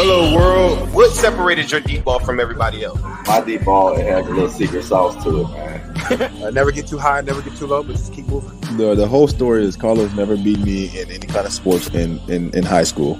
Hello, world. What separated your deep ball from everybody else? My deep ball it has a little secret sauce to it, man. uh, never get too high, never get too low, but just keep moving. The the whole story is Carlos never beat me in any kind of sports in in, in high school.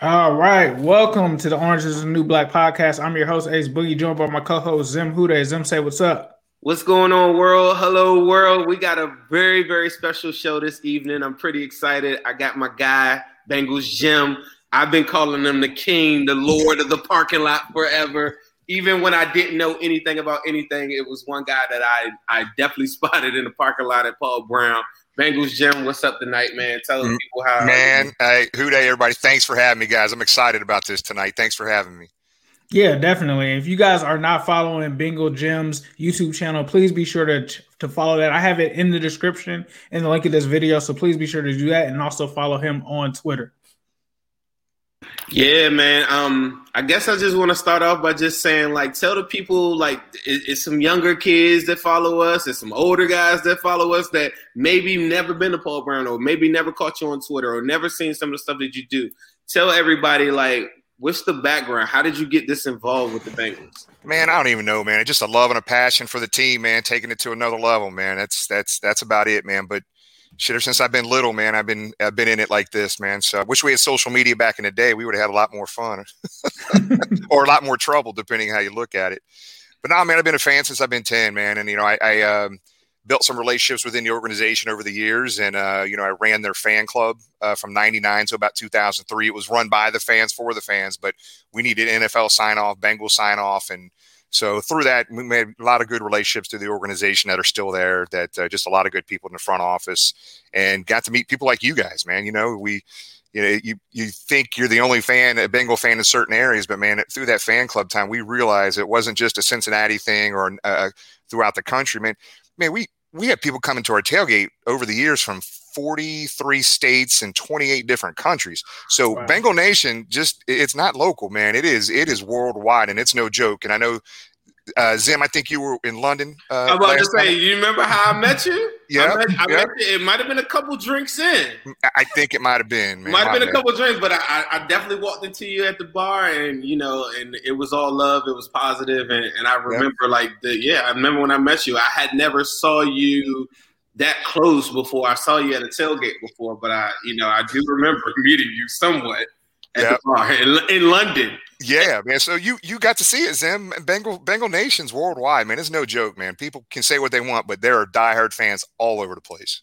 All right, welcome to the Orange is the New Black podcast. I'm your host Ace Boogie, joined by my co-host Zim Huda. Zim, say what's up. What's going on, world? Hello, world. We got a very, very special show this evening. I'm pretty excited. I got my guy Bengals Jim. I've been calling him the king, the lord of the parking lot forever. Even when I didn't know anything about anything, it was one guy that I I definitely spotted in the parking lot at Paul Brown. Bengals Jim, what's up tonight, man? Tell mm, people how. Man, hey, who dey, everybody? Thanks for having me, guys. I'm excited about this tonight. Thanks for having me. Yeah, definitely. If you guys are not following Bengal Jim's YouTube channel, please be sure to to follow that. I have it in the description and the link of this video, so please be sure to do that and also follow him on Twitter. Yeah, man. Um, I guess I just want to start off by just saying, like, tell the people, like, it, it's some younger kids that follow us, it's some older guys that follow us that maybe never been to Paul Brown or maybe never caught you on Twitter or never seen some of the stuff that you do. Tell everybody, like, what's the background? How did you get this involved with the Bengals? Man, I don't even know, man. It's just a love and a passion for the team, man. Taking it to another level, man. That's that's that's about it, man. But shit, since I've been little, man, I've been I've been in it like this, man. So I wish we had social media back in the day. We would have had a lot more fun, or a lot more trouble, depending how you look at it. But no, man, I've been a fan since I've been ten, man. And you know, I, I um, built some relationships within the organization over the years, and uh, you know, I ran their fan club uh, from '99 to about 2003. It was run by the fans for the fans, but we needed NFL sign off, Bengal sign off, and so through that, we made a lot of good relationships to the organization that are still there. That uh, just a lot of good people in the front office, and got to meet people like you guys, man. You know, we you know, you you think you're the only fan, a Bengal fan in certain areas, but man, through that fan club time, we realized it wasn't just a Cincinnati thing or uh, throughout the country. Man, man, we we had people coming to our tailgate over the years from 43 states and 28 different countries. So wow. Bengal Nation just it's not local, man. It is it is worldwide and it's no joke. And I know uh, Zim, I think you were in London. Uh, I was about to say, you remember how I met you? Yeah, I met, I met you. It might have been a couple drinks in. I think it might have been. Man, might have been a couple drinks, but I, I, definitely walked into you at the bar, and you know, and it was all love. It was positive, and, and I remember yep. like the yeah. I remember when I met you. I had never saw you that close before. I saw you at a tailgate before, but I, you know, I do remember meeting you somewhat at yep. bar in, in London. Yeah, man. So you you got to see it, Zim. Bengal Bengal Nations worldwide, man. It's no joke, man. People can say what they want, but there are diehard fans all over the place.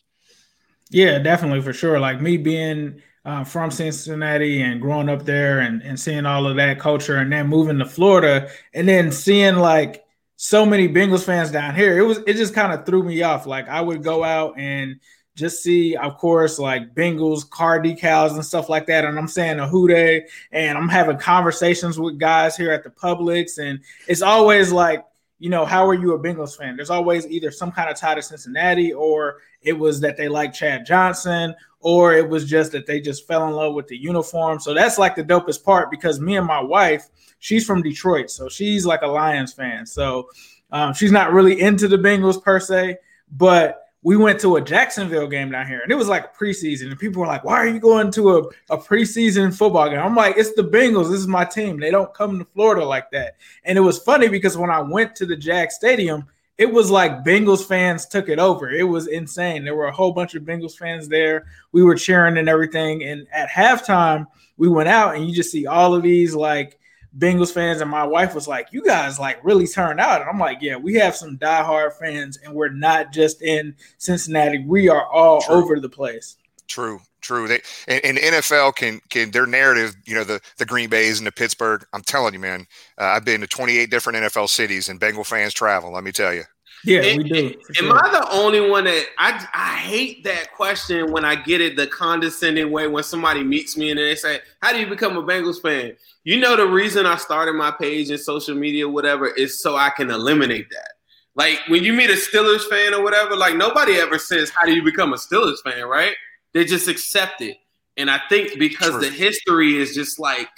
Yeah, definitely for sure. Like me being uh, from Cincinnati and growing up there and, and seeing all of that culture and then moving to Florida and then seeing like so many Bengals fans down here, it was it just kind of threw me off. Like I would go out and just see, of course, like Bengals car decals and stuff like that. And I'm saying a who dey, and I'm having conversations with guys here at the Publix, and it's always like, you know, how are you a Bengals fan? There's always either some kind of tie to Cincinnati, or it was that they like Chad Johnson, or it was just that they just fell in love with the uniform. So that's like the dopest part because me and my wife, she's from Detroit, so she's like a Lions fan. So um, she's not really into the Bengals per se, but we went to a Jacksonville game down here, and it was like preseason, and people were like, "Why are you going to a, a preseason football game?" I'm like, "It's the Bengals. This is my team. They don't come to Florida like that." And it was funny because when I went to the Jack Stadium, it was like Bengals fans took it over. It was insane. There were a whole bunch of Bengals fans there. We were cheering and everything. And at halftime, we went out, and you just see all of these like Bengals fans, and my wife was like, "You guys like really turned out." And I'm like, "Yeah, we have some diehard fans, and we're not just in Cincinnati. We are all true. over the place." True, true. They and, and, NFL can can their narrative. You know, the the Green Bays and the Pittsburgh. I'm telling you, man. Uh, I've been to 28 different NFL cities, and Bengal fans travel. Let me tell you. Yeah, we do. Am sure. I the only one that I I hate that question when I get it the condescending way when somebody meets me and they say, "How do you become a Bengals fan?" You know the reason I started my page and social media, whatever, is so I can eliminate that. Like when you meet a Steelers fan or whatever, like nobody ever says, "How do you become a Steelers fan?" Right? They just accept it, and I think because True. the history is just like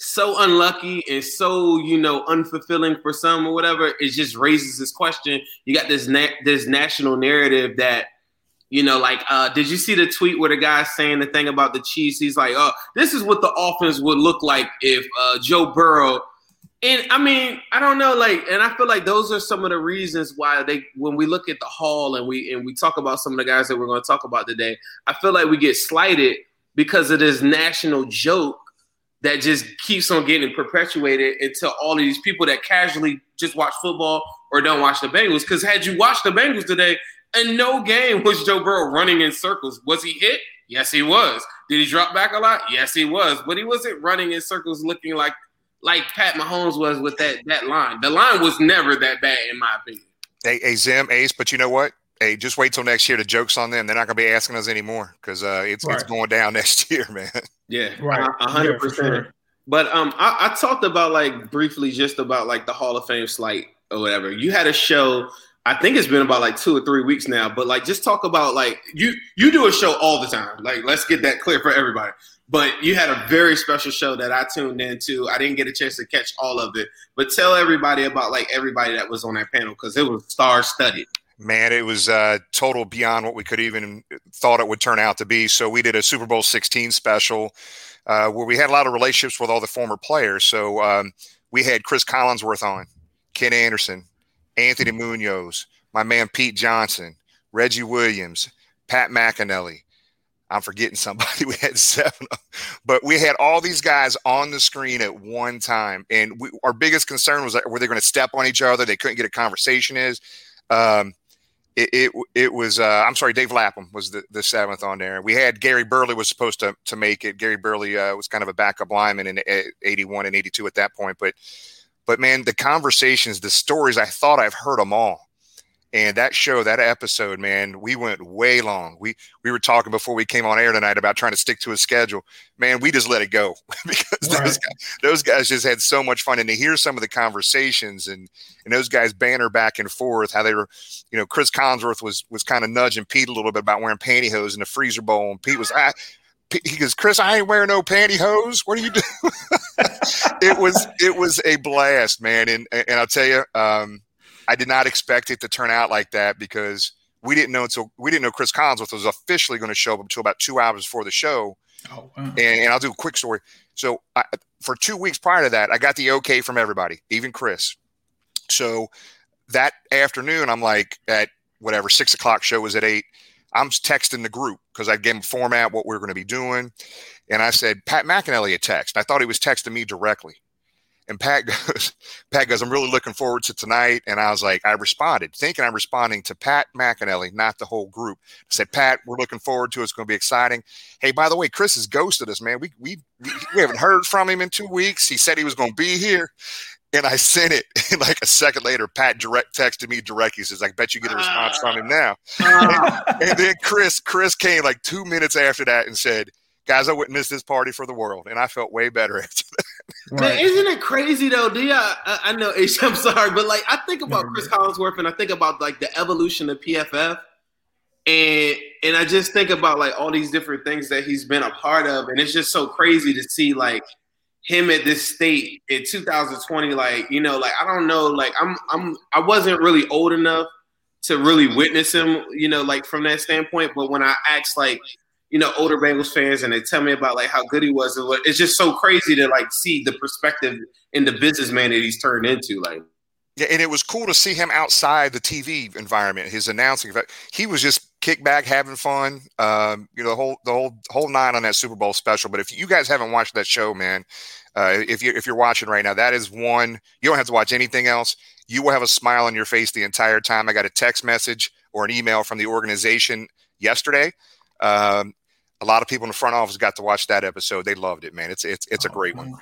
so unlucky and so you know unfulfilling for some or whatever, it just raises this question. You got this na- this national narrative that You know, like, uh, did you see the tweet where the guy saying the thing about the Chiefs? He's like, oh, this is what the offense would look like if uh, Joe Burrow. And I mean, I don't know, like, and I feel like those are some of the reasons why they, when we look at the hall and we and we talk about some of the guys that we're going to talk about today, I feel like we get slighted because of this national joke that just keeps on getting perpetuated until all of these people that casually just watch football or don't watch the Bengals. Because had you watched the Bengals today, in no game was Joe Burrow running in circles. Was he hit? Yes, he was. Did he drop back a lot? Yes, he was. But he wasn't running in circles looking like like Pat Mahomes was with that that line. The line was never that bad, in my opinion. Hey, hey Zim, Ace, but you know what? Hey, just wait till next year. The joke's on them. They're not going to be asking us anymore because uh, it's right. it's going down next year, man. Yeah, right, hundred yeah, percent. Sure. But um, I, I talked about like briefly just about like the Hall of Fame slight or whatever. You had a show I think it's been about like two or three weeks now, but like just talk about like you you do a show all the time. Like let's get that clear for everybody. But you had a very special show that I tuned into. I didn't get a chance to catch all of it, but tell everybody about like everybody that was on that panel because it was star studded. Man, it was uh, total beyond what we could even thought it would turn out to be. So we did a Super Bowl 16 special uh, where we had a lot of relationships with all the former players. So um, we had Chris Collinsworth on, Ken Anderson, Anthony Munoz, my man Pete Johnson, Reggie Williams, Pat McInally. I'm forgetting somebody. We had seven, but we had all these guys on the screen at one time, and we, our biggest concern was were they going to step on each other? They couldn't get a conversation. Is um, it, it, it was uh, I'm sorry, Dave Lapham was the, the seventh on there. We had Gary Burley was supposed to to make it. Gary Burley uh, was kind of a backup lineman in 81 and 82 at that point, but but man, the conversations, the stories, I thought I've heard them all. And that show, that episode, man, we went way long. We we were talking before we came on air tonight about trying to stick to a schedule. Man, we just let it go because right. those guys, those guys just had so much fun. And to hear some of the conversations and and those guys banter back and forth, how they were, you know, Chris Collinsworth was was kind of nudging Pete a little bit about wearing pantyhose in the freezer bowl, and Pete was, I, he goes, Chris, I ain't wearing no pantyhose. What are you doing? it was it was a blast, man. And and I'll tell you, um, I did not expect it to turn out like that because we didn't know until we didn't know Chris Collinsworth was officially going to show up until about two hours before the show. Oh, wow. and, and, I'll do a quick story. So I, for two weeks prior to that, I got the okay from everybody, even Chris. So that afternoon, I'm like at whatever six o'clock show was at eight. I'm texting the group because I gave him format what we are going to be doing. And I said, Pat McInally a text. I thought he was texting me directly. And Pat goes, Pat goes, I'm really looking forward to tonight. And I was like, I responded, thinking I'm responding to Pat McInally, not the whole group. I said, Pat, we're looking forward to it. It's going to be exciting. Hey, by the way, Chris has ghosted us, man. We we we haven't heard from him in two weeks. He said he was going to be here and I sent it. And like a second later, Pat direct texted me directly. He says, "I bet you get a response from him now." Uh, and, and, then Chris, Chris came like two minutes after that and said, "Guys, I wouldn't miss this party for the world." And I felt way better after that. Man, isn't it crazy though? Do you? I, I know, H, I'm sorry, but like I think about mm-hmm. Chris Collinsworth and I think about like the evolution of PFF, and and I just think about like all these different things that he's been a part of, and it's just so crazy to see like him at this state in 2020 like you know like i don't know like i'm i'm i wasn't really old enough to really witness him you know like from that standpoint but when i asked like you know older bengals fans and they tell me about like how good he was it's just so crazy to like see the perspective in the businessman that he's turned into like yeah, and it was cool to see him outside the TV environment. His announcing, he was just kick back, having fun. Um, you know, the whole the whole whole nine on that Super Bowl special. But if you guys haven't watched that show, man, uh, if you if you're watching right now, that is one. You don't have to watch anything else. You will have a smile on your face the entire time. I got a text message or an email from the organization yesterday. Um, a lot of people in the front office got to watch that episode. They loved it, man. It's it's it's a oh, great one.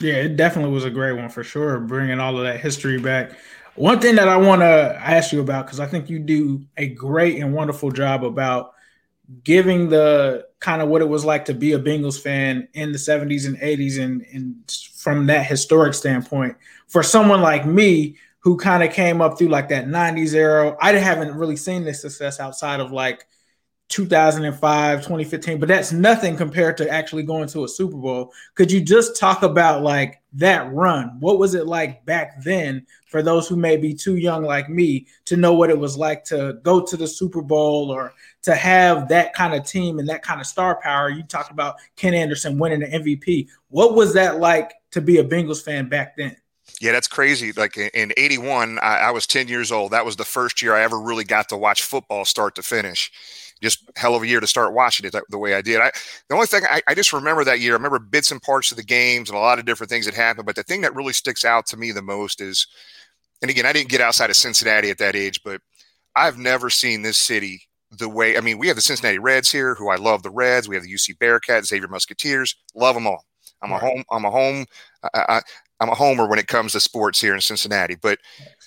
Yeah, it definitely was a great one for sure. Bringing all of that history back. One thing that I want to ask you about because I think you do a great and wonderful job about giving the kind of what it was like to be a Bengals fan in the 70s and 80s and, and from that historic standpoint for someone like me who kind of came up through like that 90s era I haven't really seen this success outside of like 2005 2015 but that's nothing compared to actually going to a Super Bowl could you just talk about like that run? What was it like back then for those who may be too young like me to know what it was like to go to the Super Bowl or to have that kind of team and that kind of star power? You talked about Ken Anderson winning the MVP. What was that like to be a Bengals fan back then? Yeah, that's crazy. Like in '81, I, I, was 10 years old. That was the first year I ever really got to watch football start to finish. Just hell of a year to start watching it the way I did. I, the only thing I, I just remember that year, I remember bits and parts of the games and a lot of different things that happened. But the thing that really sticks out to me the most is, and again, I didn't get outside of Cincinnati at that age, but I've never seen this city the way. I mean, we have the Cincinnati Reds here, who I love the Reds. We have the UC Bearcats, Xavier Musketeers, love them all. I'm a home. I'm a home. I, I'm a homer when it comes to sports here in Cincinnati. But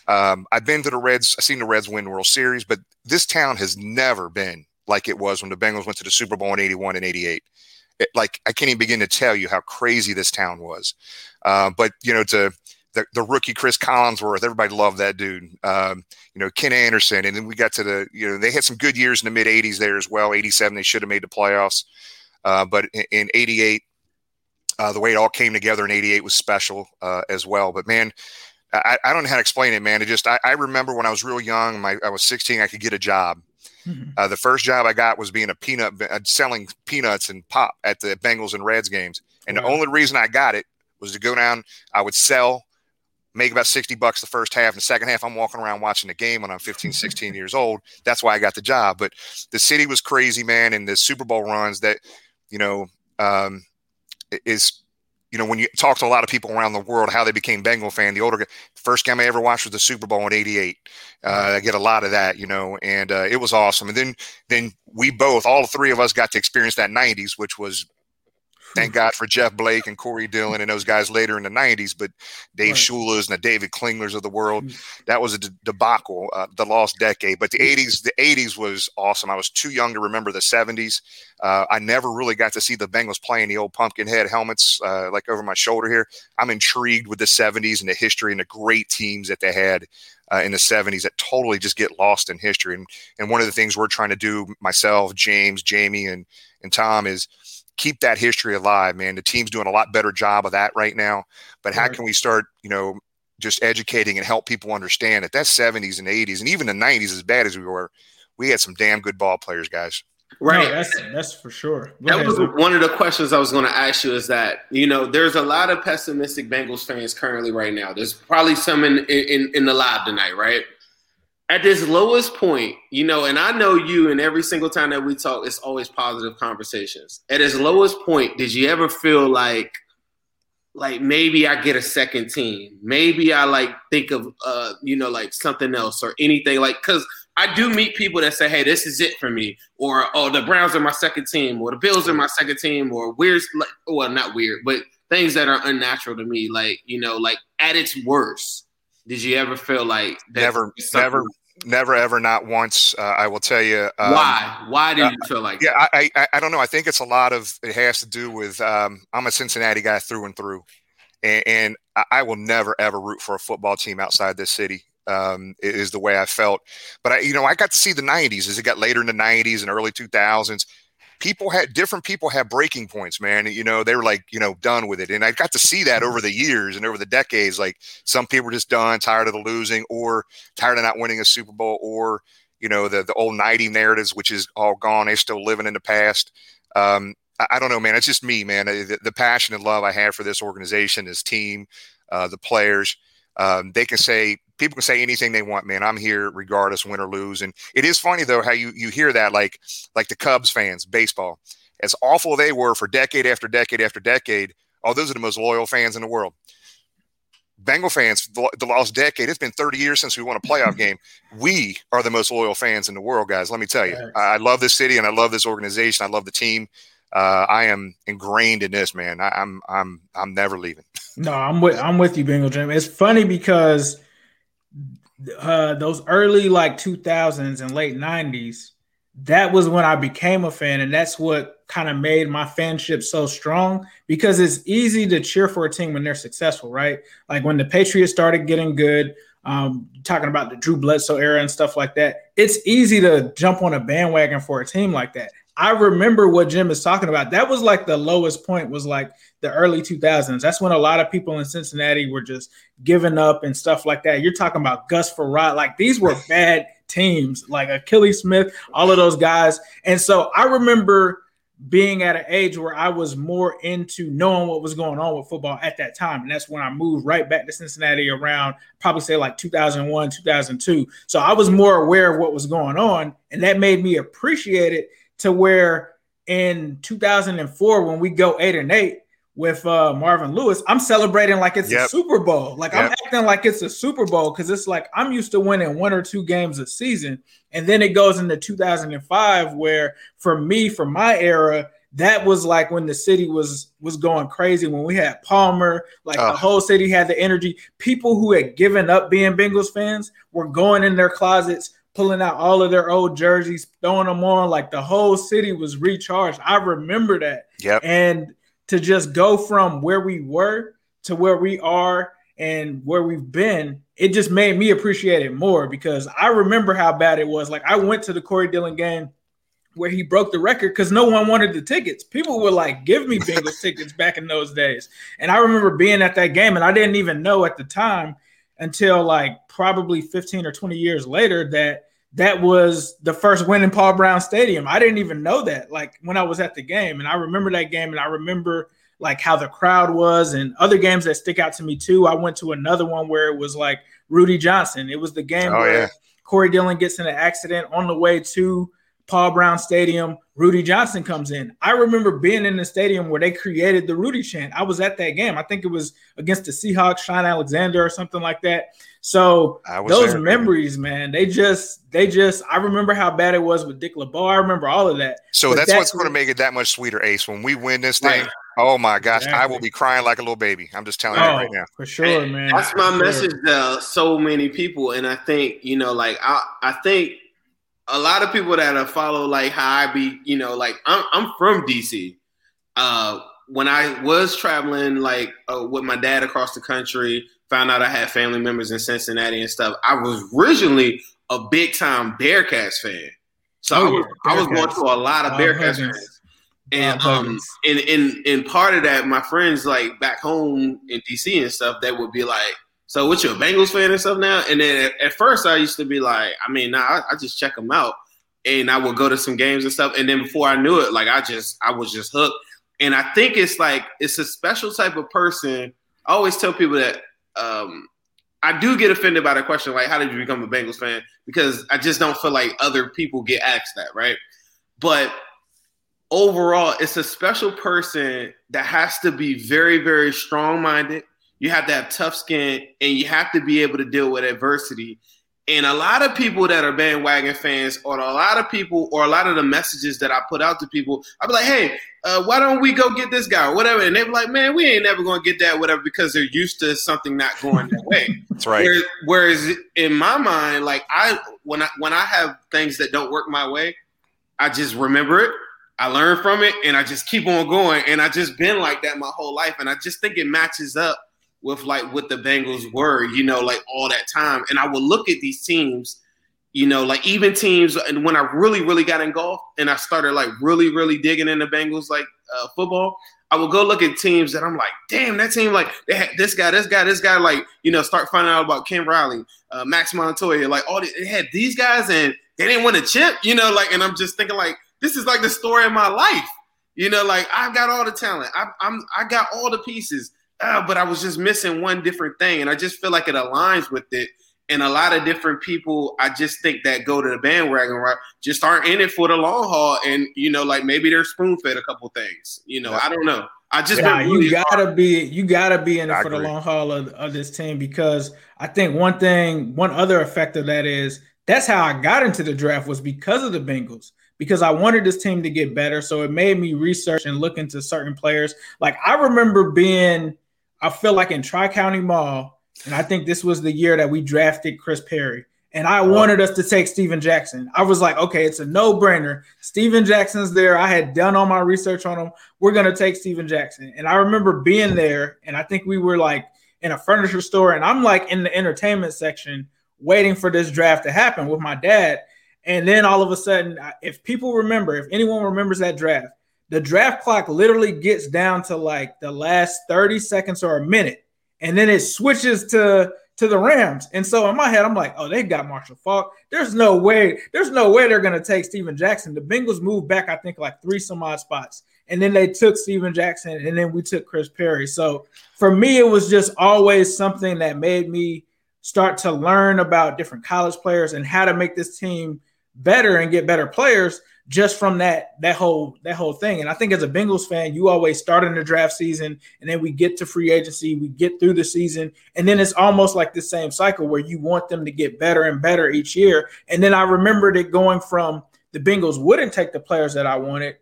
um, I've been to the Reds. I've seen the Reds win World Series, but this town has never been like it was when the Bengals went to the Super Bowl in '81 and '88. like I can't even begin to tell you how crazy this town was. Uh, but you know, to the, the rookie Chris Collinsworth, everybody loved that dude. Um, you know, Ken Anderson, and then we got to the you know they had some good years in the mid '80s there as well. '87 they should have made the playoffs, uh, but in '88 uh, the way it all came together in '88 was special uh, as well. But man, I, I, don't know how to explain it, man. It just I, I remember when I was real young, my I was 16, I could get a job. Mm-hmm. Uh, the first job I got was being a peanut uh, selling peanuts and pop at the Bengals and Reds games, and wow. the only reason I got it was to go down. I would sell, make about 60 bucks the first half. And the second half, I'm walking around watching the game when I'm 15, 16 years old. That's why I got the job. But the city was crazy, man. And the Super Bowl runs that, you know, um, is you know when you talk to a lot of people around the world how they became Bengal fan. The older first game I ever watched was the Super Bowl in '88. Uh, I get a lot of that, you know, and uh, it was awesome. And then then we both, all three of us, got to experience that '90s, which was Thank God for Jeff Blake and Corey Dillon and those guys later in the 90s. But Dave right. Shula's and the David Klinglers of the world, mm. that was a debacle, uh, the lost decade. But the 80s, the 80s was awesome. I was too young to remember the 70s. Uh, I never really got to see the Bengals playing the old pumpkin head helmets uh, like over my shoulder here. I'm intrigued with the 70s and the history and the great teams that they had. Uh, in the 70s that totally just get lost in history. And, and one of the things we're trying to do, myself, James, Jamie, and, and Tom, is keep that history alive, man. The team's doing a lot better job of that right now. But how can we start, you know, just educating and help people understand that that 70s and 80s and even the 90s, as bad as we were, we had some damn good ball players, guys. Right. No, that's that's for sure. Go that ahead, was sir. one of the questions I was going to ask you is that, you know, there's a lot of pessimistic Bengals fans currently right now. There's probably some in, in, in the lab tonight, right? At this lowest point, you know, and I know you, and every single time that we talk, it's always positive conversations. At its lowest point, did you ever feel like, like maybe I get a second team? Maybe I like think of, uh, you know, like something else or anything like, because I do meet people that say, "Hey, this is it for me," or "Oh, the Browns are my second team," or "The Bills are my second team," or weird, like, well, not weird, but things that are unnatural to me, like you know, like at its worst did you ever feel like never, never, never, ever, not once? Uh, I will tell you um, why. Why did uh, you feel like? Yeah, I, I, I, don't know. I think it's a lot of. It has to do with. Um, I'm a Cincinnati guy through and through, and, and I will never ever root for a football team outside this city. Um, is the way I felt, but I, you know, I got to see the '90s as it got later in the '90s and early 2000s people had different people had breaking points, man. You know, they were like, you know, done with it. And I got to see that over the years and over the decades. Like some people were just done, tired of the losing, or tired of not winning a Super Bowl, or you know, the the old '90 narratives, which is all gone. They're still living in the past. Um, I, I, don't know, man. It's just me, man. The, the, passion and love I have for this organization, this team, uh, the players. Um, they can say people can say anything they want, man. I'm here regardless, win or lose. And it is funny though how you you hear that like like the Cubs fans, baseball, as awful they were for decade after decade after decade. Oh, those are the most loyal fans in the world. Bengal fans, the, the lost decade. It's been 30 years since we won a playoff game. We are the most loyal fans in the world, guys. Let me tell you, I, I love this city and I love this organization. I love the team. Uh, I am ingrained in this, man. I, am I'm, I'm I'm never leaving. No, I'm with I'm with you, Bengal Jim. It's funny because uh, those early like 2000s and late 90s, that was when I became a fan, and that's what kind of made my fanship so strong because it's easy to cheer for a team when they're successful, right? Like when the Patriots started getting good, um, talking about the Drew Bledsoe era and stuff like that. It's easy to jump on a bandwagon for a team like that. I remember what Jim is talking about. That was like the lowest point was like the early 2000s. That's when a lot of people in Cincinnati were just giving up and stuff like that. You're talking about Gus Frerotte. Like these were bad teams, like Akili Smith, all of those guys. And so I remember being at an age where I was more into knowing what was going on with football at that time. And that's when I moved right back to Cincinnati around probably say like 2001, 2002. So I was more aware of what was going on. And that made me appreciate it to where in 2004, when we go eight and eight, with uh, Marvin Lewis, I'm celebrating like it's yep. a Super Bowl. Like yep. I'm acting like it's a Super Bowl because it's like I'm used to winning one or two games a season. And then it goes into 2005, where for me, for my era, that was like when the city was was going crazy when we had Palmer, like the whole city had the energy. People who had given up being Bengals fans were going in their closets, pulling out all of their old jerseys, throwing them on. Like the whole city was recharged. I remember that. Yep. And to just go from where we were to where we are and where we've been, it just made me appreciate it more because I remember how bad it was. Like I went to the Corey Dillon game where he broke the record because no one wanted the tickets. People were like, "Give me Bengals tickets" back in those days, and I remember being at that game, and I didn't even know at the time until like probably 15 or 20 years later that that was the first win in Paul Brown Stadium. I didn't even know that like when I was at the game. And I remember that game and I remember like how the crowd was and other games that stick out to me too. I went to another one where it was like Rudi Johnson. It was the game oh, where yeah. Corey Dillon gets in an accident on the way to Paul Brown Stadium. Rudi Johnson comes in. I remember being in the stadium where they created the Rudi chant. I was at that game. I think it was against the Seahawks, Shaun Alexander or something like that. So those there, memories, man, they just, they just. I remember how bad it was with Dick LeBeau. I remember all of that. So but that's, that's what's going to make it that much sweeter, Ace. When we win this thing, right. oh my gosh, exactly. I will be crying like a little baby. I'm just telling oh, you right now. For sure, man. That's my for message sure. to so many people, and I think you know, like I, I think a lot of people that have followed like how I be, you know, like I'm I'm from DC. Uh, when I was traveling like uh, with my dad across the country, found out I had family members in Cincinnati and stuff. I was originally a big time Bearcats fan, so oh, I was, I was going to a lot of Bearcats fans. And um, and, and and part of that, my friends like back home in DC and stuff, they would be like, "So, what you a Bengals fan and stuff now?" And then at, first, I used to be like, "I mean, nah, I, I just check them out." and I would go to some games and stuff. And then before I knew it, like I just I was just hooked. And I think it's like it's a special type of person. I always tell people that um, I do get offended by the question, like, how did you become a Bengals fan? Because I just don't feel like other people get asked that, right? But overall, it's a special person that has to be very, very strong minded. You have to have tough skin and you have to be able to deal with adversity. And a lot of people that are bandwagon fans, or a lot of people, or a lot of the messages that I put out to people, I'll be like, hey, uh, why don't we go get this guy or whatever? And they're like, man, we ain't never going to get that, whatever, because they're used to something not going that way. That's right. Whereas, whereas, in my mind, like I, when I, when I have things that don't work my way, I just remember it. I learn from it and I just keep on going. And I just been like that my whole life. And I just think it matches up with like what the Bengals were, you know, like all that time. And I would look at these teams, you know, like even teams, and when I really, really got engulfed and I started like really, really digging into Bengals like uh, football, I would go look at teams that I'm like, damn, that team like they had this guy, this guy, this guy, like you know, start finding out about Ken Riley, uh, Max Montoya, like all the, they had these guys and they didn't win a chip, you know, like, and I'm just thinking like this is like the story of my life, you know, like I've got all the talent, I, I'm I got all the pieces uh, but I was just missing one different thing. And I just feel like it aligns with it. And a lot of different people, I just think that go to the bandwagon right just aren't in it for the long haul. And, you know, like maybe they're spoon fed a couple things. You know, I don't know. I just yeah, really you gotta hard. be you gotta be in it I for agree. the long haul of, of this team because I think one thing, one other effect of that is that's how I got into the draft was because of the Bengals because I wanted this team to get better. So it made me research and look into certain players. Like I remember being I feel like in Tri County Mall, and I think this was the year that we drafted Chris Perry. And I uh-huh. wanted us to take Steven Jackson. I was like, okay, it's a no brainer. Steven Jackson's there. I had done all my research on him. We're going to take Steven Jackson. And I remember being there, and I think we were like in a furniture store, and I'm like in the entertainment section waiting for this draft to happen with my dad. And then all of a sudden, if people remember, if anyone remembers that draft, the draft clock literally gets down to like the last 30 seconds or a minute, and then it switches to to the Rams. And so in my head, I'm like, oh, they've got Marshall Faulk. There's no way, there's no way they're gonna take Steven Jackson. The Bengals moved back, I think, like three some odd spots. And then they took Steven Jackson, and then we took Chris Perry. So for me, it was just always something that made me start to learn about different college players and how to make this team better and get better players just from that that whole that whole thing. And I think as a Bengals fan, you always start in the draft season and then we get to free agency, we get through the season, and then it's almost like the same cycle where you want them to get better and better each year. And then I remembered it going from the Bengals wouldn't take the players that I wanted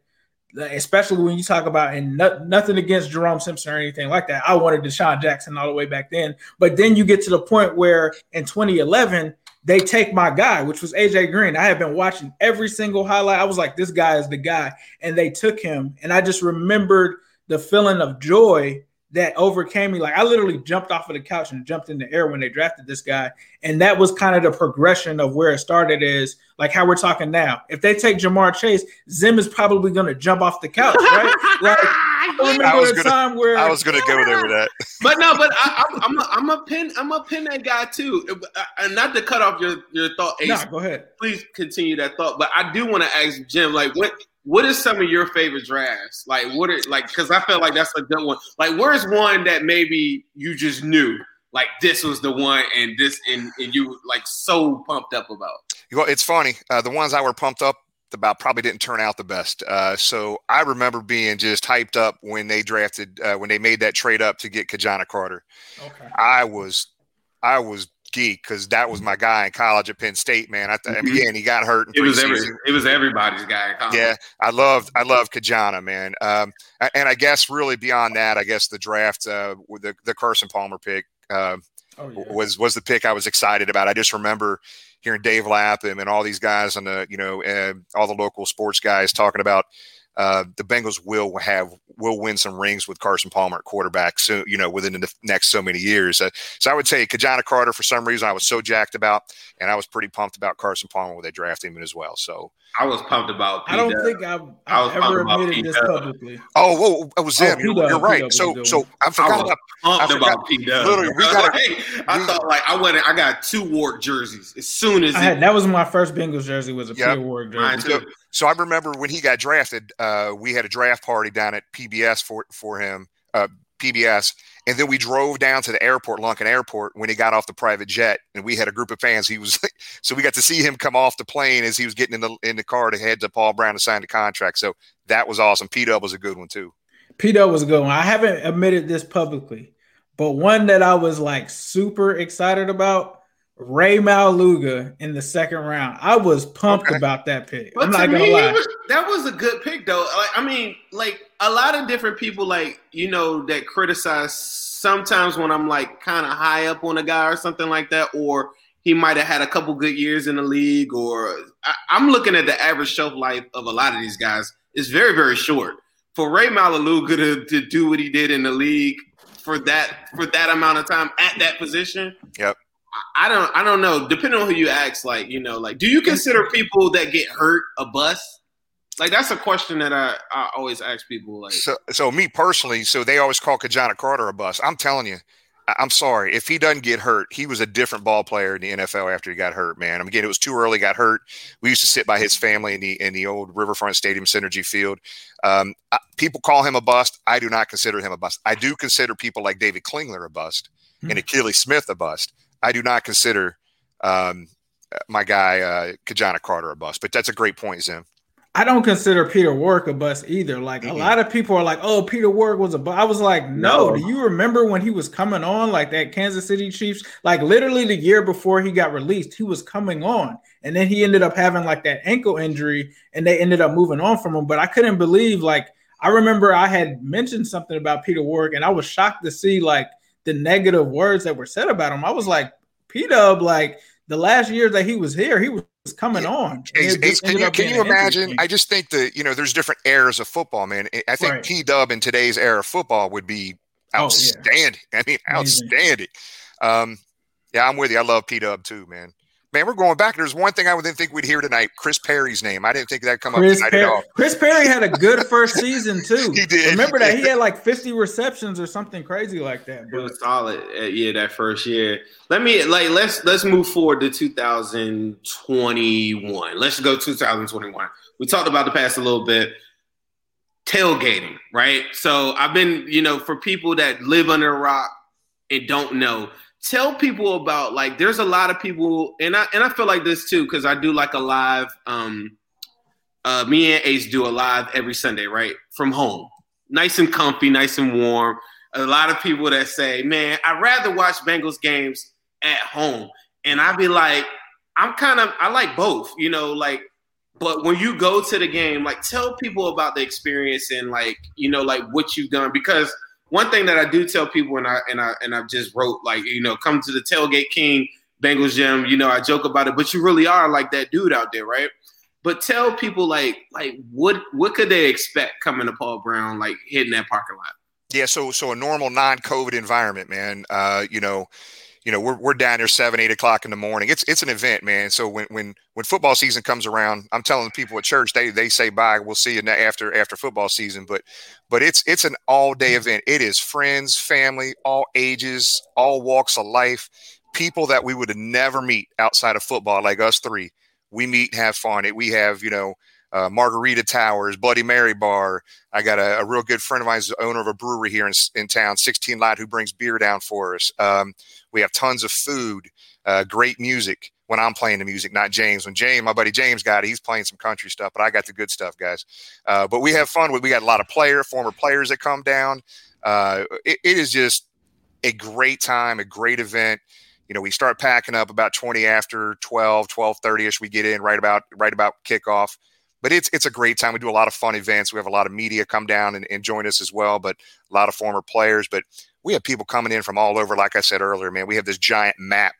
especially when you talk about and no, nothing against Jerome Simpson or anything like that. I wanted DeSean Jackson all the way back then, but then you get to the point where in 2011 they take my guy, which was AJ Green. I had been watching every single highlight. I was like, this guy is the guy, and they took him, and I just remembered the feeling of joy that overcame me. Like I literally jumped off of the couch and jumped in the air when they drafted this guy. And that was kind of the progression of where it started is like how we're talking now. If they take Ja'Marr Chase, Zim is probably gonna jump off the couch, right? like I remember I was a gonna, time where I was gonna go there with that. But no, but I, I'm I'm a, I'm a pin I'm a pin that guy too. Uh, And not to cut off your your thought, Ace. no, go ahead. Please continue that thought. But I do want to ask Jim, like, what what is some of your favorite drafts? Like, what are like? Because I felt like that's a good one. Like, where's one that maybe you just knew, like this was the one, and this and, and you like so pumped up about. Well, it's funny. Uh, the ones I were pumped up about probably didn't turn out the best. Uh, so I remember being just hyped up when they drafted, uh, when they made that trade up to get Ki-Jana Carter. Okay. I was, I was geek because that was my guy in college at Penn State. Man, I, th- I mean, Mhm. again, he got hurt. In It was every it was everybody's guy. in college. Yeah, I loved I love Ki-Jana, man. Um, and I guess really beyond that, I guess the draft uh, with the the Carson Palmer pick uh, Oh, yeah. was was the pick I was excited about. I just remember hearing Dave Lapham and all these guys on the you know uh, all the local sports guys talking about uh, the Bengals will have will win some rings with Carson Palmer at quarterback soon. You know within the next so many years. Uh, so I would say Ki-Jana Carter for some reason I was so jacked about, and I was pretty pumped about Carson Palmer when they drafted him as well. So I was pumped about. I don't think I've, I was I've ever admitted this P-Dub. publicly. oh whoa, it was Oh, him. you're, you're right. P-Dub So so. I forgot was- about pumped I forgot- about P Dub. literally, we gotta- I we- thought like I went. I got two Ward jerseys as soon as I it, had that was my first Bengals jersey was a Yep. Peter Warrick mine jersey. So I remember when he got drafted, uh, we had a draft party down at PBS for for him, uh, PBS, and then we drove down to the airport, Lunken Airport, when he got off the private jet, and we had a group of fans. He was so we got to see him come off the plane as he was getting in the in the car to head to Paul Brown to sign the contract. So that was awesome. P Dub was a good one too. P Dub was a good one. I haven't admitted this publicly, but one that I was like super excited about. Rey Maualuga in the second round. I was pumped Okay. about that pick. But I'm to not gonna me, lie. was, that was a good pick, though. Like, I mean, like a lot of different people, like you know, that criticize sometimes when I'm like kind of high up on a guy or something like that, or he might have had a couple good years in the league, or I, I'm looking at the average shelf life of a lot of these guys. It's very, very short. For Rey Maualuga to, to do what he did in the league for that for that amount of time at that position, Yep. I don't I don't know. Depending on who you ask, like you know, like do you consider people that get hurt a bust? Like that's a question that I, I always ask people. Like So so me personally, so they always call Ki-Jana Carter a bust. I'm telling you. I- I'm sorry. If he doesn't get hurt, he was a different ball player in the NFL after he got hurt, man. I mean, again, it was too early, got hurt. We used to sit by his family in the in the old Riverfront Stadium Cinergy Field. Um, I, people call him a bust. I do not consider him a bust. I do consider people like David Klingler a bust and Hmm. Akili Smith a bust. I do not consider um, my guy uh, Ki-Jana Carter a bust. But that's a great point, Zim. I don't consider Peter Warrick a bust either. Like a Mhm. lot of people are like, "Oh, Peter Warrick was a bust." I was like, "No." No. Do you remember when he was coming on like that Kansas City Chiefs? Like literally the year before he got released, he was coming on, and then he ended up having like that ankle injury, and they ended up moving on from him. But I couldn't believe like I remember I had mentioned something about Peter Warrick, and I was shocked to see like the negative words that were said about him. I was like, P Dub, like the last years that he was here, he was coming on. Ace, Ace, can you can you imagine? I just think that you know there's different eras of football, man. I- think Right. P Dub in today's era of football would be Oh, yeah. outstanding. I mean, outstanding. Um, yeah, I'm with you. I love P Dub too, man. Man, we're going back. There's one thing I didn't think we'd hear tonight: Chris Perry's name. I didn't think that'd come Chris up tonight Perry, at all. Chris Perry had a good first season too. He did. Remember that he had like 50 receptions or something crazy like that. It But was solid. uh, Yeah, that first year. Let me like let's let's move forward to 2021. Let's go 2021. We talked about the past a little bit. Tailgating, right? So I've been, you know, for people that live under a rock and don't know, tell people about like there's a lot of people, and I and I feel like this too because I do like a live. Um, uh, me and Ace do a live every Sunday, right from home, nice and comfy, nice and warm a lot of people that say, "Man, I'd rather watch Bengals games at home," and I'd be like, "I'm kind of I like both, you know, like." But when you go to the game, like tell people about the experience and like you know like what you've done because one thing that I do tell people and I and I and I just wrote like you know come to the tailgate king Bengals Jim you know I joke about it but you really are like that dude out there right but tell people like like what what could they expect coming to Paul Brown like hitting that parking lot Yeah, so so a normal non-COVID environment, man. Uh, you know, you know, we're we're down there seven, eight o'clock in the morning. It's it's an event, man. So when when when football season comes around, I'm telling people at church, they they say bye. We'll see you after after football season. But but it's it's an all day event. It is friends, family, all ages, all walks of life, people that we would never meet outside of football, like us three. We meet, have fun. It we have, you know. Uh, Margarita Towers, Bloody Mary Bar. I got a, a real good friend of mine, who's owner of a brewery here in, in town, 16 Light, who brings beer down for us. Um, we have tons of food, uh, great music when I'm playing the music, not James. When James, my buddy James got it, he's playing some country stuff, but I got the good stuff, guys. Uh, but we have fun. We got a lot of player, former players that come down. Uh, it, it is just a great time, a great event. You know, we start packing up about 20 after 12, 12:30 ish. We get in right about right about kickoff but it's it's a great time. We do a lot of fun events. We have a lot of media come down and, and, join us as well, but a lot of former players. But we have people coming in from all over. Like I said earlier, man, we have this giant map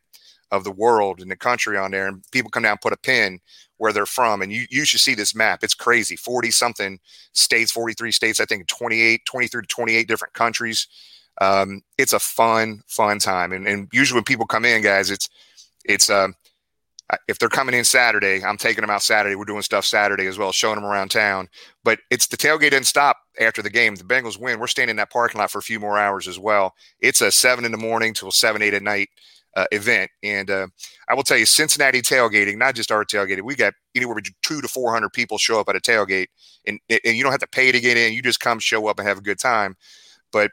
of the world and the country on there, and people come down and put a pin where they're from, and you you should see this map. It's crazy. Forty something states, forty three states, I think 28, 23 to twenty eight different countries. Um, it's a fun fun time, and, and usually when people come in, guys, it's it's um, if they're coming in Saturday, I'm taking them out Saturday. We're doing stuff Saturday as well, showing them around town. But it's the tailgate didn't stop after the game. The Bengals win. We're staying in that parking lot for a few more hours as well. It's a seven in the morning till seven, eight at night uh, event. And uh, I will tell you, Cincinnati tailgating, not just our tailgating, we got anywhere between two to 400 people show up at a tailgate. And, and you don't have to pay to get in. You just come, show up, and have a good time. But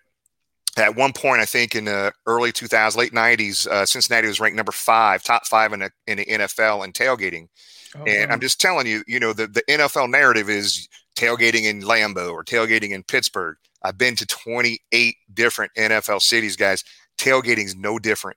at one point, I think in the early 2000s, late 90s, uh, Cincinnati was ranked number five, top five in the, in the NFL in tailgating. Oh, and wow. I'm just telling you, you know, the, the NFL narrative is tailgating in Lambeau or tailgating in Pittsburgh. I've been to 28 different NFL cities, guys. Tailgating is no different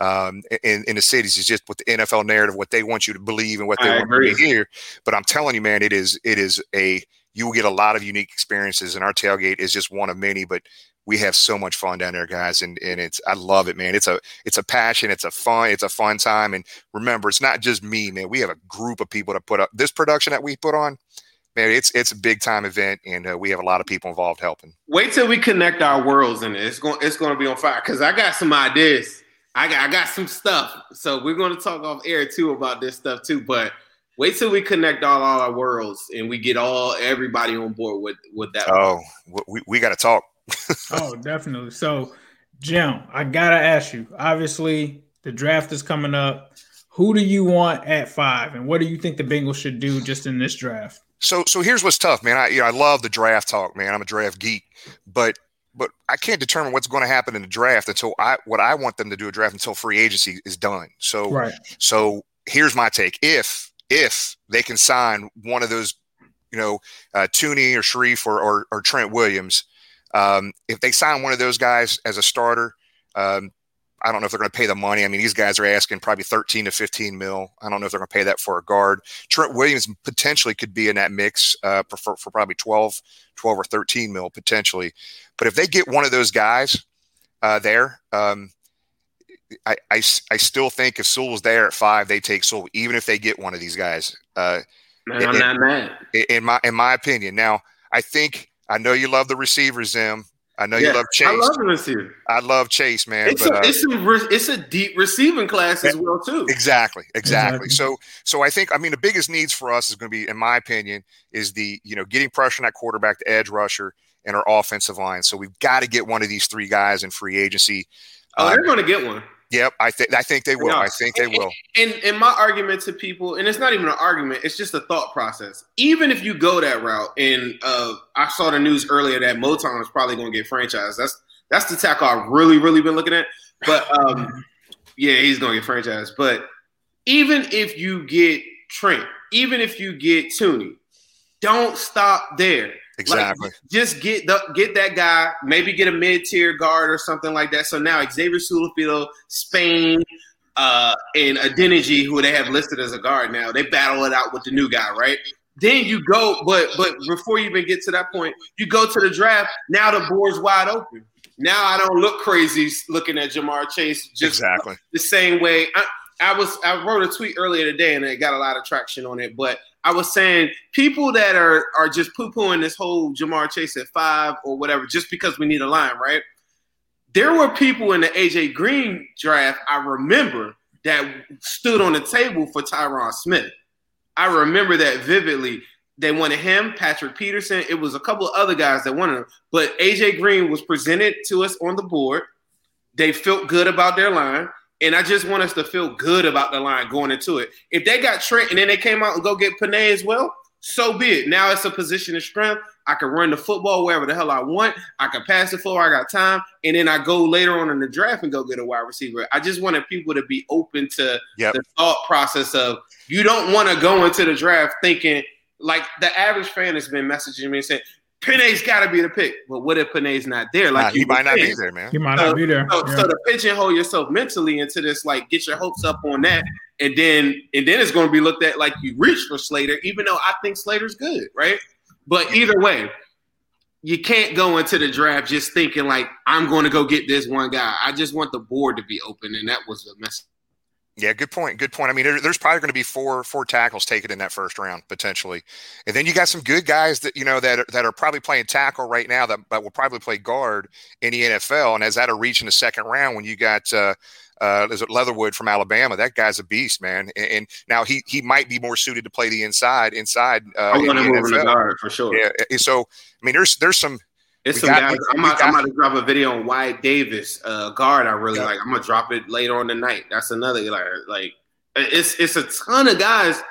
um, in, in the cities. It's just what the NFL narrative, what they want you to believe and what they I want agree. you to hear. But I'm telling you, man, it is it is a you will get a lot of unique experiences, and our tailgate is just one of many. But we have so much fun down there, guys, and and it's I love it, man. It's a it's a passion, it's a fun, it's a fun time. And remember, it's not just me, man. We have a group of people to put up this production that we put on. Man, it's it's a big time event, and uh, we have a lot of people involved helping. Wait till we connect our worlds and it. It's going it's going to be on fire because I got some ideas. I got I got some stuff. So we're going to talk off air too about this stuff too, but. Wait till we connect all our worlds and we get all everybody on board with with that. Oh, we, we got to talk oh, definitely. So, Jim, I gotta ask you. Obviously, the draft is coming up. Who do you want at five, and what do you think the Bengals should do just in this draft? So, so here's what's tough, man. I, you know, I love the draft talk, man. I'm a draft geek, but but I can't determine what's going to happen in the draft until I what I want them to do a draft until free agency is done. So, right. So here's my take: if if they can sign one of those, you know, uh, Thuney or Sharif or, or, or Trent Williams, um, if they sign one of those guys as a starter, um, I don't know if they're going to pay the money. I mean, these guys are asking probably 13 to 15 mil. I don't know if they're going to pay that for a guard. Trent Williams potentially could be in that mix uh, for, for probably 12, 12 or 13 mil potentially. But if they get one of those guys uh, there, um, I, I, I, still think if Sewell was there at five, they take Sewell, even if they get one of these guys. Uh, Man, I'm in, not mad. In my in my opinion, now I think I know you love the receivers, Zim. I know you love Chase. I love the receiver. I love Chase, man. It's, but, a, uh, it's, a, it's a deep receiving class as well too. Exactly, exactly. So so I think I mean the biggest needs for us is going to be, in my opinion, is the you know getting pressure on that quarterback, the edge rusher, and our offensive line. So we've got to get one of these three guys in free agency. Oh, they're um, going to get one. Yep, I think I think they will. I think they will. And, and my argument to people, and it's not even an argument; it's just a thought process. Even if you go that route, and uh, I saw the news earlier that Moton is probably going to get franchised. That's that's the tackle I've really, really been looking at. But um, yeah, he's going to get franchised. But even if you get Trent, even if you get Thuney, don't stop there. Exactly. Like, just get the, get that guy, maybe get a mid tier guard or something like that. So now Xavier Su'a-Filo, Spain, uh, and Adeniji, who they have listed as a guard now, they battle it out with the new guy, right? Then you go, but but before you even get to that point, you go to the draft. Now the board's wide open. Now I don't look crazy looking at Ja'Marr Chase just exactly the same way. I, I was I wrote a tweet earlier today and it got a lot of traction on it, but I was saying people that are are just poo pooing this whole Ja'Marr Chase at five or whatever just because we need a line, right? There were people in the AJ Green draft I remember that stood on the table for Tyron Smith. I remember that vividly. They wanted him, Patrick Peterson. It was a couple of other guys that wanted him, but AJ Green was presented to us on the board. They felt good about their line. And I just want us to feel good about the line going into it. If they got Trent and then they came out and go get Penei as well, so be it. Now it's a position of strength. I can run the football wherever the hell I want. I can pass the floor. I got time. And then I go later on in the draft and go get a wide receiver. I just wanted people to be open to yep. the thought process of you don't want to go into the draft thinking like the average fan has been messaging me and saying, Penei's got to be the pick. But what if Penei's not there? Like nah, he might not be there, man. He might so, not be there. So, yeah. so to pigeonhole yourself mentally into this, like get your hopes up on that, and then and then it's going to be looked at like you reached for Slater, even though I think Slater's good, right? But either way, you can't go into the draft just thinking like I'm going to go get this one guy. I just want the board to be open, and that was the message. Yeah, good point. Good point. I mean, there's probably going to be four four tackles taken in that first round potentially, and then you got some good guys that you know that are, that are probably playing tackle right now that, that will probably play guard in the NFL. And as that are reaching the second round, when you got uh, uh, is it Leatherwood from Alabama? That guy's a beast, man. And, and, now he he might be more suited to play the inside inside. Uh, I'm going to move in the guard for sure. Yeah. So I mean, there's there's some it's some guys. I'm, about, I'm about to drop a video on Wyatt Davis, uh, guard. I really yeah. like. I'm gonna drop it later on tonight. That's another like like it's it's a ton of guys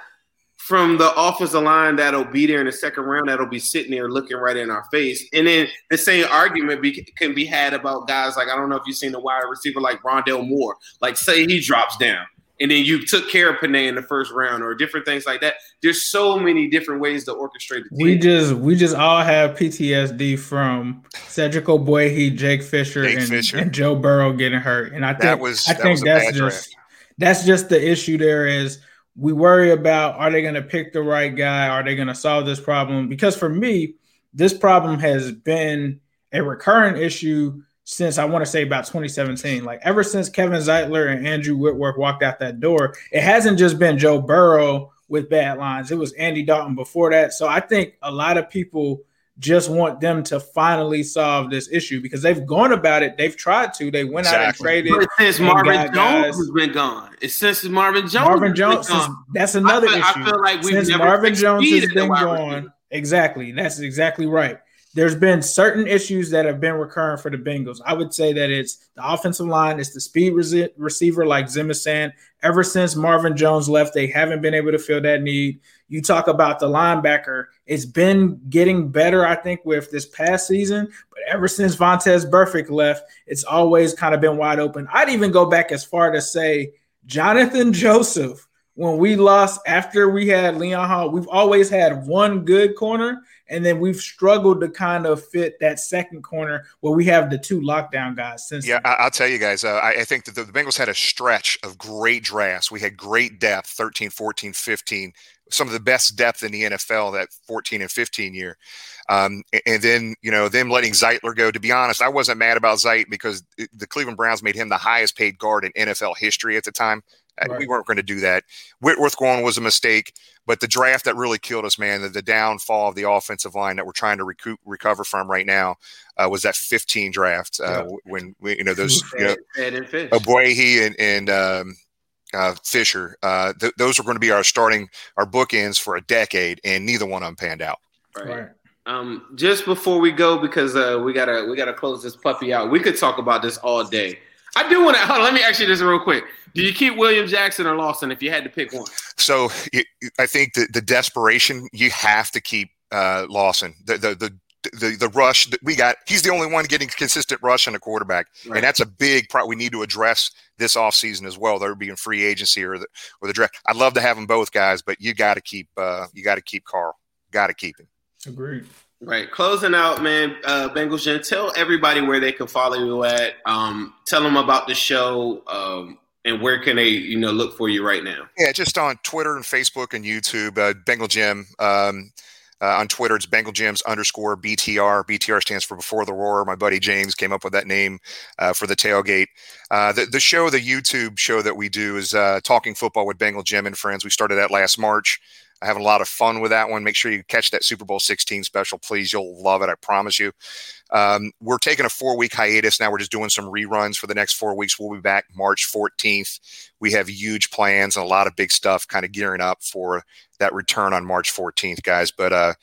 from the offensive line that'll be there in the second round that'll be sitting there looking right in our face. And then the same argument be, can be had about guys like I don't know if you've seen the wide receiver like Rondale Moore. Like say he drops down and then you took care of Penei in the first round or different things like that. There's so many different ways to orchestrate the team. We just we just all have PTSD from Cedric Ogbuehi, Jake Fisher, Jake and, Fisher. and, Joe Burrow getting hurt. And I think that was, I that think that's just draft. that's just the issue there is we worry about are they gonna pick the right guy? Are they gonna solve this problem? Because for me, this problem has been a recurrent issue since I want to say about 2017. Like ever since Kevin Zeitler and Andrew Whitworth walked out that door, it hasn't just been Joe Burrow with bad lines. It was Andy Dalton before that. So I think a lot of people just want them to finally solve this issue because they've gone about it. They've tried to. They went exactly. out and traded. But since Marvin Jones guys. has been gone, it's since Marvin Jones. Marvin Jones. Is, that's another I feel, issue. I feel like we've since Marvin Jones has been gone. Exactly. That's exactly right there's been certain issues that have been recurring for the Bengals. I would say that it's the offensive line, it's the speed resi- receiver like Zimasan. Ever since Marvin Jones left, they haven't been able to fill that need. You talk about the linebacker, it's been getting better, I think, with this past season. But ever since Vontaze Burfict left, it's always kind of been wide open. I'd even go back as far to say Johnathan Joseph when we lost after we had Leon Hall, we've always had one good corner, and then we've struggled to kind of fit that second corner where we have the two lockdown guys. Since yeah, then. I'll tell you guys, uh, I, I, think that the, the Bengals had a stretch of great drafts. We had great depth 13, 14, 15, some of the best depth in the NFL that 14 and 15 year. Um, and then, you know, them letting Zeitler go. To be honest, I wasn't mad about Zeit because the Cleveland Browns made him the highest paid guard in NFL history at the time right. We weren't going to do that. Whitworth going was a mistake, but the draft that really killed us, man, the, the downfall of the offensive line that we're trying to recoup, recover from right now uh, was that 15 draft uh, yeah. when we, you know those you know, Ogbuehi and, and um, uh, Fisher. Uh, th- those were going to be our starting our bookends for a decade, and neither one of them panned out. Right. right. Um, just before we go, because uh, we gotta we gotta close this puppy out. We could talk about this all day. I do want to. Let me ask you this real quick. Do you keep William Jackson or Lawson if you had to pick one? So I think the, the desperation you have to keep uh, Lawson. The, the the the the rush that we got. He's the only one getting consistent rush on the quarterback, right. and that's a big part we need to address this offseason as well. There being free agency or the or the draft. I'd love to have them both guys, but you got to keep uh, you got to keep Carl. Got to keep him. Agreed. Right. Closing out, man. Uh, Bengals Jim, tell everybody where they can follow you at. Um, tell them about the show. Um, and where can they, you know, look for you right now? Yeah, just on Twitter and Facebook and YouTube. Uh, Bengal jim Um, uh, on Twitter, it's Bengal jim's underscore BTR. BTR stands for Before the Roar. My buddy James came up with that name uh, for the tailgate. Uh, the, the show, the YouTube show that we do is uh, Talking Football with Bengal Jim and Friends. We started that last March. I having a lot of fun with that one. Make sure you catch that Super Bowl 16 special, please. You'll love it. I promise you. Um, we're taking a four week hiatus now. We're just doing some reruns for the next four weeks. We'll be back March 14th. We have huge plans and a lot of big stuff kind of gearing up for that return on March 14th, guys. But uh,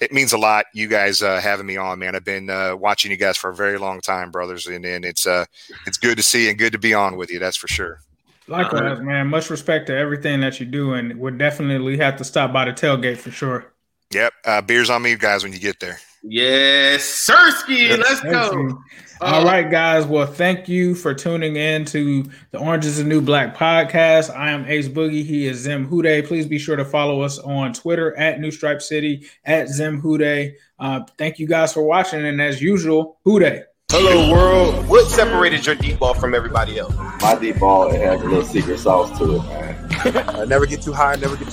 it means a lot you guys uh, having me on, man. I've been uh, watching you guys for a very long time, brothers, and, and it's uh, it's good to see and good to be on with you. That's for sure. Likewise, man. Much respect to everything that you do, and we'll definitely have to stop by the tailgate for sure. Yep, uh, beers on me, guys, when you get there. Yes, Sirski. Let's go. All right, guys. Well, thank you for tuning in to the Orange is the New Black podcast. I am Ace Boogie. He is Zim Hude. Please be sure to follow us on Twitter at New Stripe City at Zim Hude. Uh, thank you guys for watching, and as usual, Hude. Hello, world. What separated your deep ball from everybody else? My deep ball it has a little secret sauce to it, man. uh, never get too high, never get